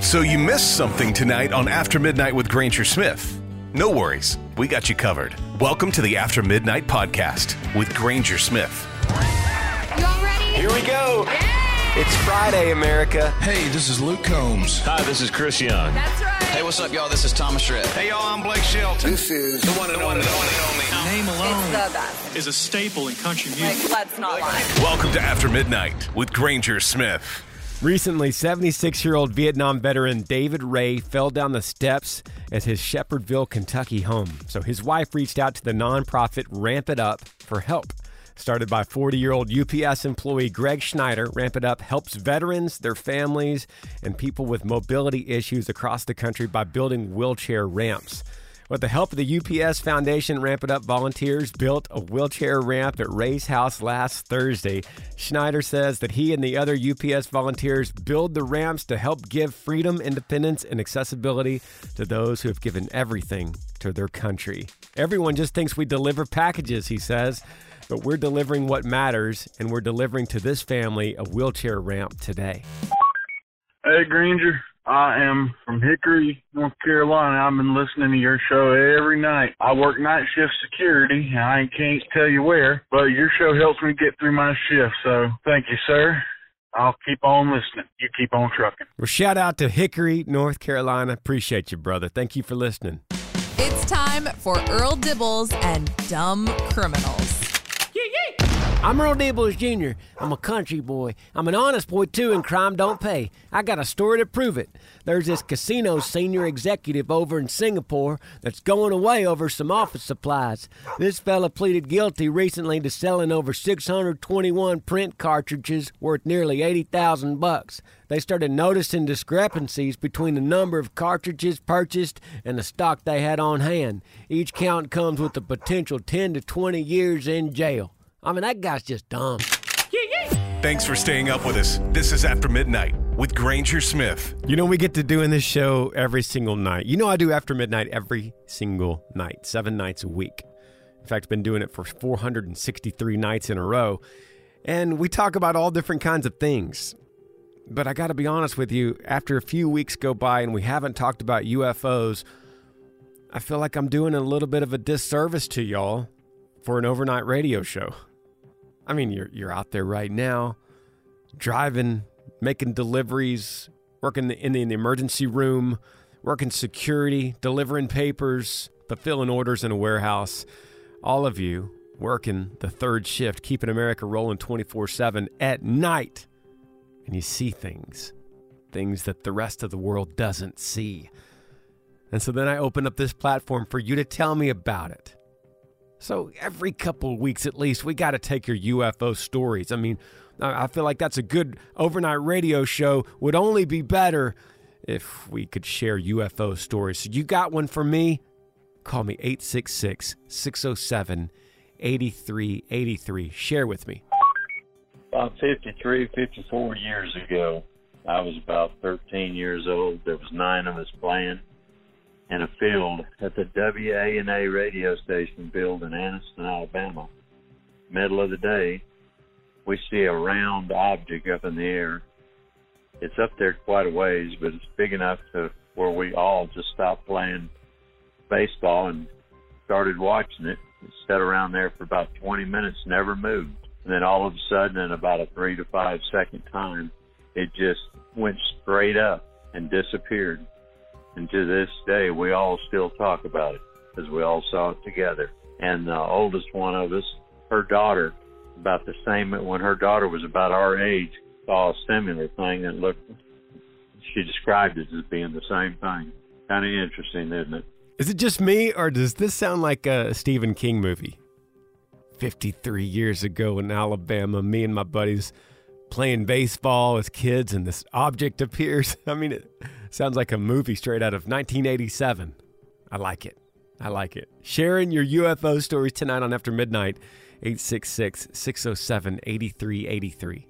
So you missed something tonight on After Midnight with Granger Smith. No worries, we got you covered. Welcome to the After Midnight podcast with Granger Smith. You all ready? Here we go. It's Friday, America. Hey, this is Luke Combs. Hi, this is Chris Young. That's right. Hey, what's up, y'all? This is Thomas Rhett. Hey, y'all, I'm Blake Shelton. This is the one and only. The one and only. Name alone it's the best. is a staple in country music. Like, let's not lie. Welcome to After Midnight with Granger Smith. Recently, 76 year old Vietnam veteran David Ray fell down the steps at his Shepherdsville, Kentucky home. So his wife reached out to the nonprofit Ramp It Up for help. Started by 40 year old UPS employee Greg Schneider, Ramp It Up helps veterans, their families, and people with mobility issues across the country by building wheelchair ramps. With the help of the UPS Foundation, Ramp It Up volunteers built a wheelchair ramp at Ray's house last Thursday. Schneider says that he and the other UPS volunteers build the ramps to help give freedom, independence, and accessibility to those who have given everything to their country. Everyone just thinks we deliver packages, he says, but we're delivering what matters, and we're delivering to this family a wheelchair ramp today. Hey, Granger. I am from Hickory, North Carolina. I've been listening to your show every night. I work night shift security, and I can't tell you where, but your show helps me get through my shift. So thank you, sir. I'll keep on listening. You keep on trucking. Well, shout out to Hickory, North Carolina. Appreciate you, brother. Thank you for listening. It's time for Earl Dibbles and Dumb Criminals. I'm Earl Dibbles Jr. I'm a country boy. I'm an honest boy, too, and crime don't pay. I got a story to prove it. There's this casino senior executive over in Singapore that's going away over some office supplies. This fella pleaded guilty recently to selling over 621 print cartridges worth nearly 80,000 bucks. They started noticing discrepancies between the number of cartridges purchased and the stock they had on hand. Each count comes with a potential 10 to 20 years in jail. I mean, that guy's just dumb. Thanks for staying up with us. This is After Midnight with Granger Smith. You know, we get to doing this show every single night. You know, I do After Midnight every single night, seven nights a week. In fact, I've been doing it for 463 nights in a row. And we talk about all different kinds of things. But I got to be honest with you, after a few weeks go by and we haven't talked about UFOs, I feel like I'm doing a little bit of a disservice to y'all for an overnight radio show. I mean, you're you're out there right now, driving, making deliveries, working in the, in the emergency room, working security, delivering papers, fulfilling orders in a warehouse. All of you working the third shift, keeping America rolling 24 7 at night. And you see things, things that the rest of the world doesn't see. And so then I open up this platform for you to tell me about it. So every couple weeks at least, we got to take your UFO stories. I mean, I feel like that's a good overnight radio show. Would only be better if we could share UFO stories. So you got one for me? Call me 866 607 8383. Share with me. About 53, 54 years ago, I was about 13 years old. There was nine of us playing in a field at the WANA radio station field in Anniston, Alabama. Middle of the day, we see a round object up in the air. It's up there quite a ways, but it's big enough to where we all just stopped playing baseball and started watching it. It sat around there for about 20 minutes, never moved. And then all of a sudden, in about a three to five second time, it just went straight up and disappeared. And to this day, we all still talk about it because we all saw it together. And the oldest one of us, her daughter, about the same when her daughter was about our age, saw a similar thing that looked. She described it as being the same thing. Kind of interesting, isn't it? Is it just me, or does this sound like a Stephen King movie? 53 years ago in Alabama, me and my buddies playing baseball as kids, and this object appears. I mean, it sounds like a movie straight out of 1987. I like it. I like it. Sharing your UFO stories tonight on After Midnight, 866 607 8383.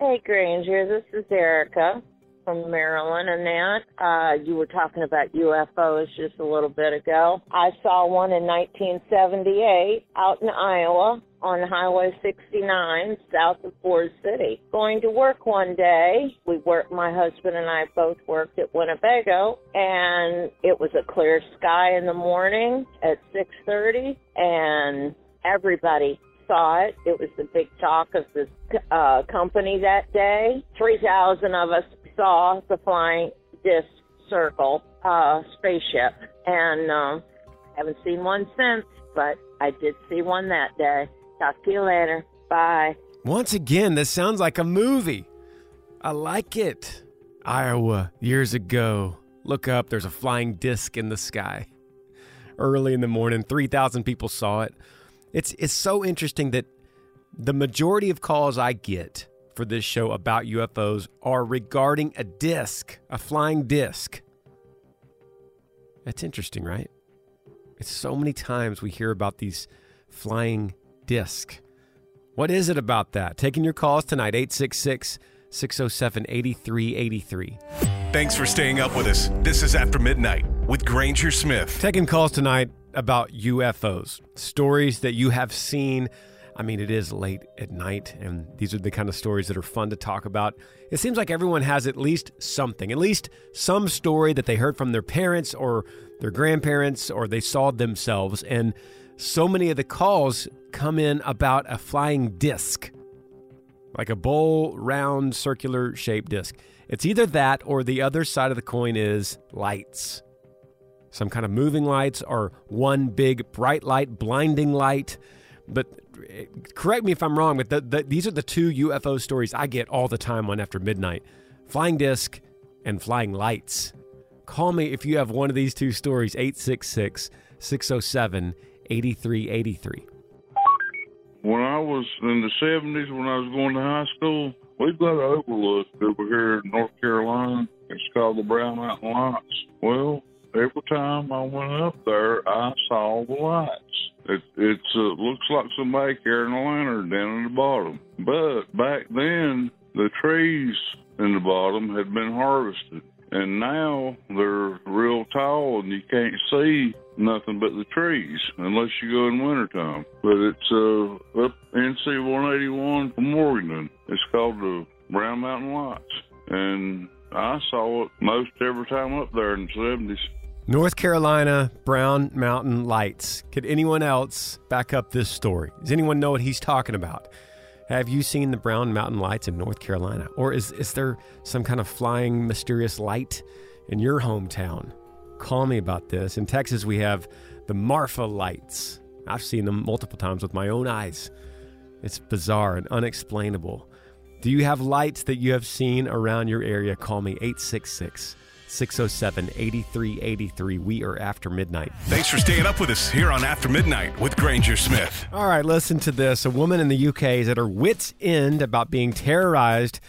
Hey, Granger, this is Erica from Maryland, and that uh, you were talking about UFOs just a little bit ago. I saw one in 1978 out in Iowa on Highway 69 south of Forest City. Going to work one day, we worked. My husband and I both worked at Winnebago, and it was a clear sky in the morning at 6:30, and everybody saw it. It was the big talk of the uh, company that day. 3,000 of us saw the flying disc circle uh, spaceship, and uh, haven't seen one since, but I did see one that day. Talk to you later. Bye. Once again, this sounds like a movie. I like it. Iowa, years ago. Look up, there's a flying disc in the sky. Early in the morning, 3,000 people saw it. It's, it's so interesting that the majority of calls I get for this show about UFOs are regarding a disc, a flying disc. That's interesting, right? It's so many times we hear about these flying disc. What is it about that? Taking your calls tonight, 866 607 8383. Thanks for staying up with us. This is After Midnight with Granger Smith. Taking calls tonight about UFOs, stories that you have seen. I mean, it is late at night, and these are the kind of stories that are fun to talk about. It seems like everyone has at least something, at least some story that they heard from their parents or their grandparents or they saw themselves. And so many of the calls come in about a flying disc, like a bowl, round, circular shaped disc. It's either that or the other side of the coin is lights. Some kind of moving lights or one big bright light, blinding light. But correct me if I'm wrong, but the, the, these are the two UFO stories I get all the time on After Midnight flying disc and flying lights. Call me if you have one of these two stories, 866 607 8383. When I was in the 70s, when I was going to high school, we've got an overlook over here in North Carolina. It's called the Brown Mountain Lights. Well, every time I went up there, I saw the lights. It it's uh, looks like somebody carrying a lantern down in the bottom. But back then, the trees in the bottom had been harvested, and now they're real tall, and you can't see nothing but the trees unless you go in wintertime. But it's uh, up NC 181 from Morganton. It's called the Brown Mountain Lights, and I saw it most every time up there in the 70s. North Carolina Brown Mountain Lights. Could anyone else back up this story? Does anyone know what he's talking about? Have you seen the Brown Mountain Lights in North Carolina? Or is, is there some kind of flying mysterious light in your hometown? Call me about this. In Texas, we have the Marfa lights. I've seen them multiple times with my own eyes. It's bizarre and unexplainable. Do you have lights that you have seen around your area? Call me 866 607 8383. We are after midnight. Thanks for staying up with us here on After Midnight with Granger Smith. All right, listen to this. A woman in the UK is at her wits' end about being terrorized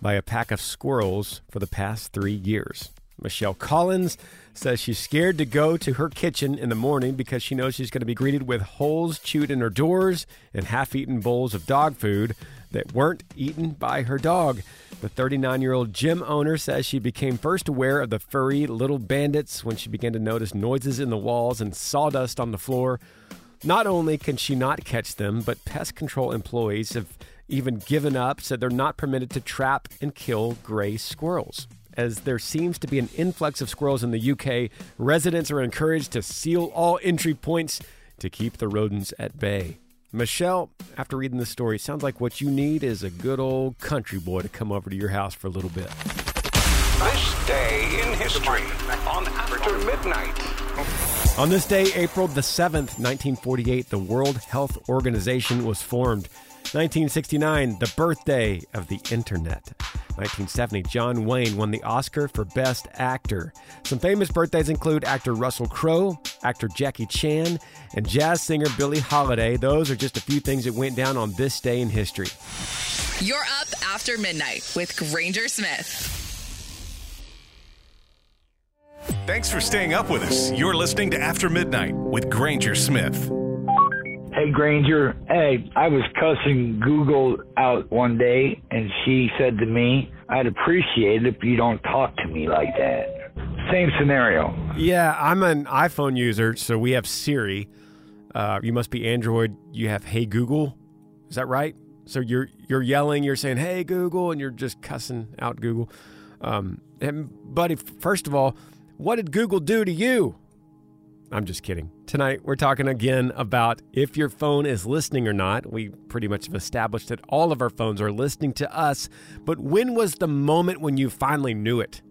by a pack of squirrels for the past three years. Michelle Collins says she's scared to go to her kitchen in the morning because she knows she's going to be greeted with holes chewed in her doors and half eaten bowls of dog food that weren't eaten by her dog. The 39 year old gym owner says she became first aware of the furry little bandits when she began to notice noises in the walls and sawdust on the floor. Not only can she not catch them, but pest control employees have even given up, said they're not permitted to trap and kill gray squirrels. As there seems to be an influx of squirrels in the UK, residents are encouraged to seal all entry points to keep the rodents at bay. Michelle, after reading this story, sounds like what you need is a good old country boy to come over to your house for a little bit. This day in history on After Midnight. On this day, April the 7th, 1948, the World Health Organization was formed. 1969, the birthday of the internet. 1970, John Wayne won the Oscar for Best Actor. Some famous birthdays include actor Russell Crowe, actor Jackie Chan, and jazz singer Billie Holiday. Those are just a few things that went down on this day in history. You're up after midnight with Granger Smith. Thanks for staying up with us. You're listening to After Midnight with Granger Smith. Hey Granger, hey, I was cussing Google out one day and she said to me, I'd appreciate it if you don't talk to me like that. Same scenario. Yeah, I'm an iPhone user, so we have Siri. Uh, you must be Android. You have Hey Google. Is that right? So you're you're yelling, you're saying Hey Google, and you're just cussing out Google. Um, and buddy, first of all, what did Google do to you? I'm just kidding. Tonight, we're talking again about if your phone is listening or not. We pretty much have established that all of our phones are listening to us. But when was the moment when you finally knew it?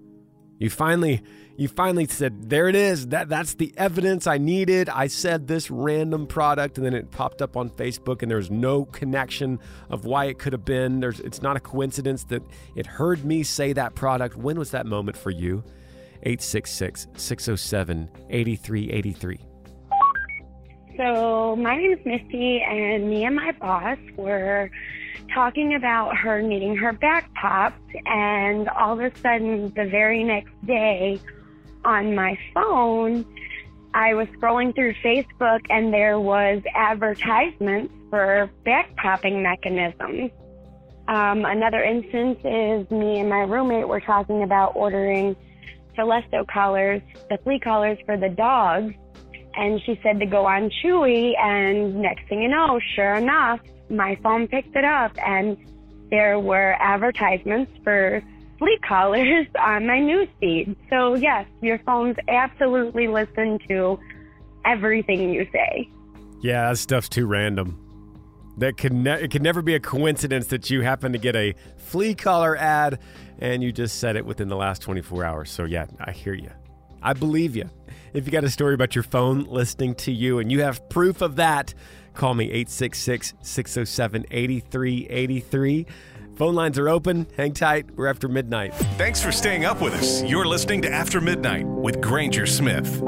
You finally you finally said, "There it is. That that's the evidence I needed. I said this random product and then it popped up on Facebook and there's no connection of why it could have been. There's it's not a coincidence that it heard me say that product. When was that moment for you? 866 607 8383. So, my name is Misty, and me and my boss were talking about her needing her back popped, and all of a sudden, the very next day on my phone, I was scrolling through Facebook, and there was advertisements for back popping mechanisms. Um, another instance is me and my roommate were talking about ordering Seresto collars, the flea collars for the dogs. And she said to go on Chewy. And next thing you know, sure enough, my phone picked it up and there were advertisements for flea collars on my news feed. So yes, your phones absolutely listen to everything you say. Yeah, that stuff's too random. That could ne- it can never be a coincidence that you happen to get a flea collar ad and you just said it within the last 24 hours. So yeah, I hear you. I believe you. If you got a story about your phone listening to you and you have proof of that, call me 866 607 8383. Phone lines are open. Hang tight. We're after midnight. Thanks for staying up with us. You're listening to After Midnight with Granger Smith.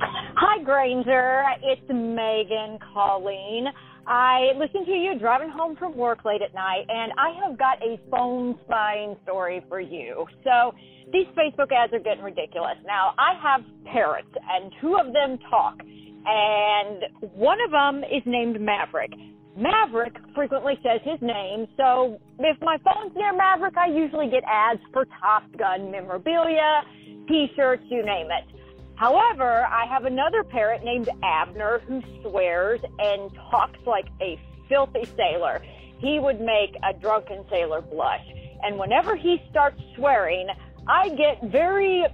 Hi, Granger. It's Megan calling. I listened to you driving home from work late at night, and I have got a phone spying story for you. So, these Facebook ads are getting ridiculous. Now, I have parrots, and two of them talk, and one of them is named Maverick. Maverick frequently says his name, so if my phone's near Maverick, I usually get ads for Top Gun memorabilia, t shirts, you name it. However, I have another parrot named Abner who swears and talks like a filthy sailor. He would make a drunken sailor blush. And whenever he starts swearing, I get very,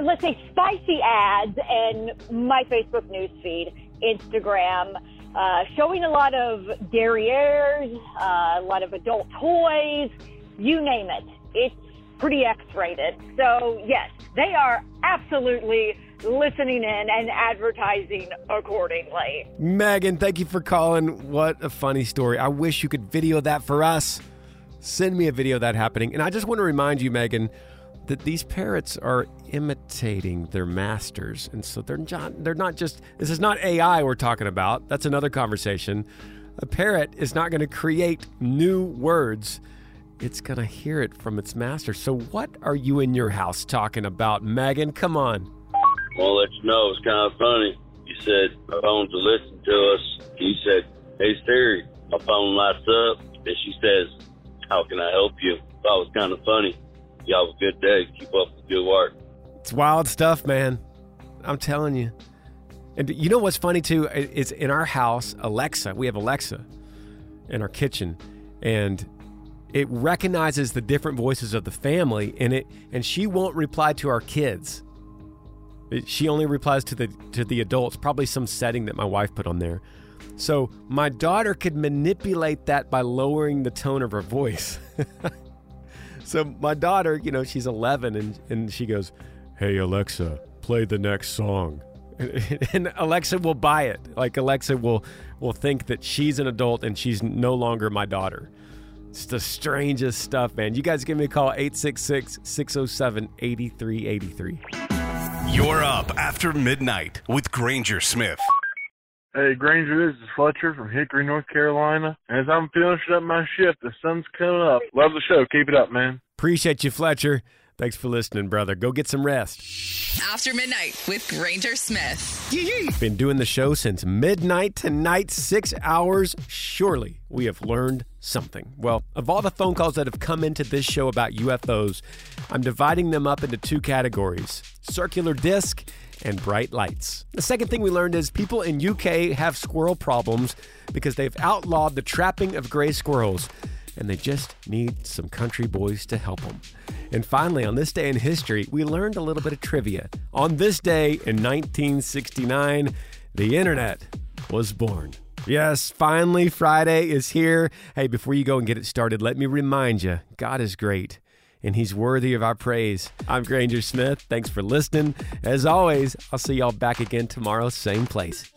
let's say, spicy ads and my Facebook newsfeed, Instagram, uh, showing a lot of derrieres, uh, a lot of adult toys, you name it. It's pretty X-rated. So yes, they are absolutely listening in and advertising accordingly. Megan, thank you for calling. What a funny story. I wish you could video that for us. Send me a video of that happening. And I just want to remind you, Megan, that these parrots are imitating their masters. And so they're not, they're not just, this is not AI we're talking about. That's another conversation. A parrot is not going to create new words it's going to hear it from its master. So, what are you in your house talking about, Megan? Come on. Well, let you know it's kind of funny. You said my phone's to listen to us. You said, "Hey Siri," my phone lights up, and she says, "How can I help you?" That was kind of funny. Y'all have a good day. Keep up the good work. It's wild stuff, man. I'm telling you. And you know what's funny too? Is in our house, Alexa, we have Alexa in our kitchen, and it recognizes the different voices of the family, and it and she won't reply to our kids. It- she only replies to the to the adults. Probably some setting that my wife put on there. So my daughter could manipulate that by lowering the tone of her voice. so my daughter, you know, she's 11 and, and she goes, Hey, Alexa, play the next song. And Alexa will buy it. Like Alexa will will think that she's an adult and she's no longer my daughter. It's the strangest stuff, man. You guys give me a call 866 607 8383. You're up after midnight with Granger Smith. Hey, Granger, this is Fletcher from Hickory, North Carolina. As I'm finishing up my shift, the sun's coming up. Love the show. Keep it up, man. Appreciate you, Fletcher. Thanks for listening, brother. Go get some rest. After Midnight with Granger Smith. Been doing the show since midnight tonight, six hours. Surely we have learned something. Well, of all the phone calls that have come into this show about UFOs, I'm dividing them up into two categories circular disc and bright lights. The second thing we learned is people in UK have squirrel problems because they've outlawed the trapping of gray squirrels and they just need some country boys to help them. And finally, on this day in history, we learned a little bit of trivia. On this day in 1969, the internet was born. Yes, finally, Friday is here. Hey, before you go and get it started, let me remind you God is great and He's worthy of our praise. I'm Granger Smith. Thanks for listening. As always, I'll see y'all back again tomorrow, same place.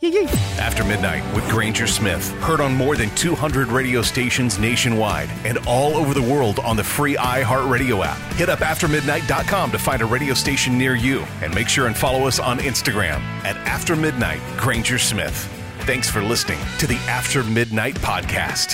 After Midnight with Granger Smith. Heard on more than 200 radio stations nationwide and all over the world on the free iHeartRadio app. Hit up aftermidnight.com to find a radio station near you and make sure and follow us on Instagram at After Midnight Granger Smith. Thanks for listening to the After Midnight Podcast.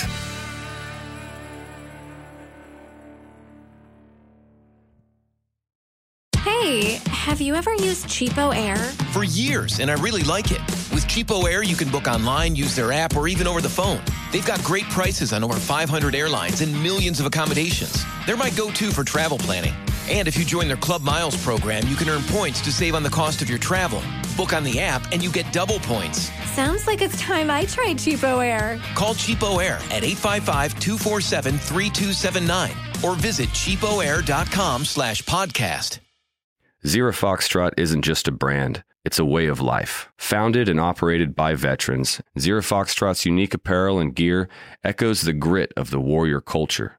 Hey, have you ever used Cheapo Air? For years, and I really like it. With Cheapo Air, you can book online, use their app, or even over the phone. They've got great prices on over 500 airlines and millions of accommodations. They're my go to for travel planning. And if you join their Club Miles program, you can earn points to save on the cost of your travel. Book on the app, and you get double points. Sounds like it's time I tried Cheapo Air. Call Cheapo Air at 855 247 3279 or visit cheapoair.com slash podcast. Zero Foxtrot isn't just a brand, it's a way of life. Founded and operated by veterans, Zero Foxtrot's unique apparel and gear echoes the grit of the warrior culture.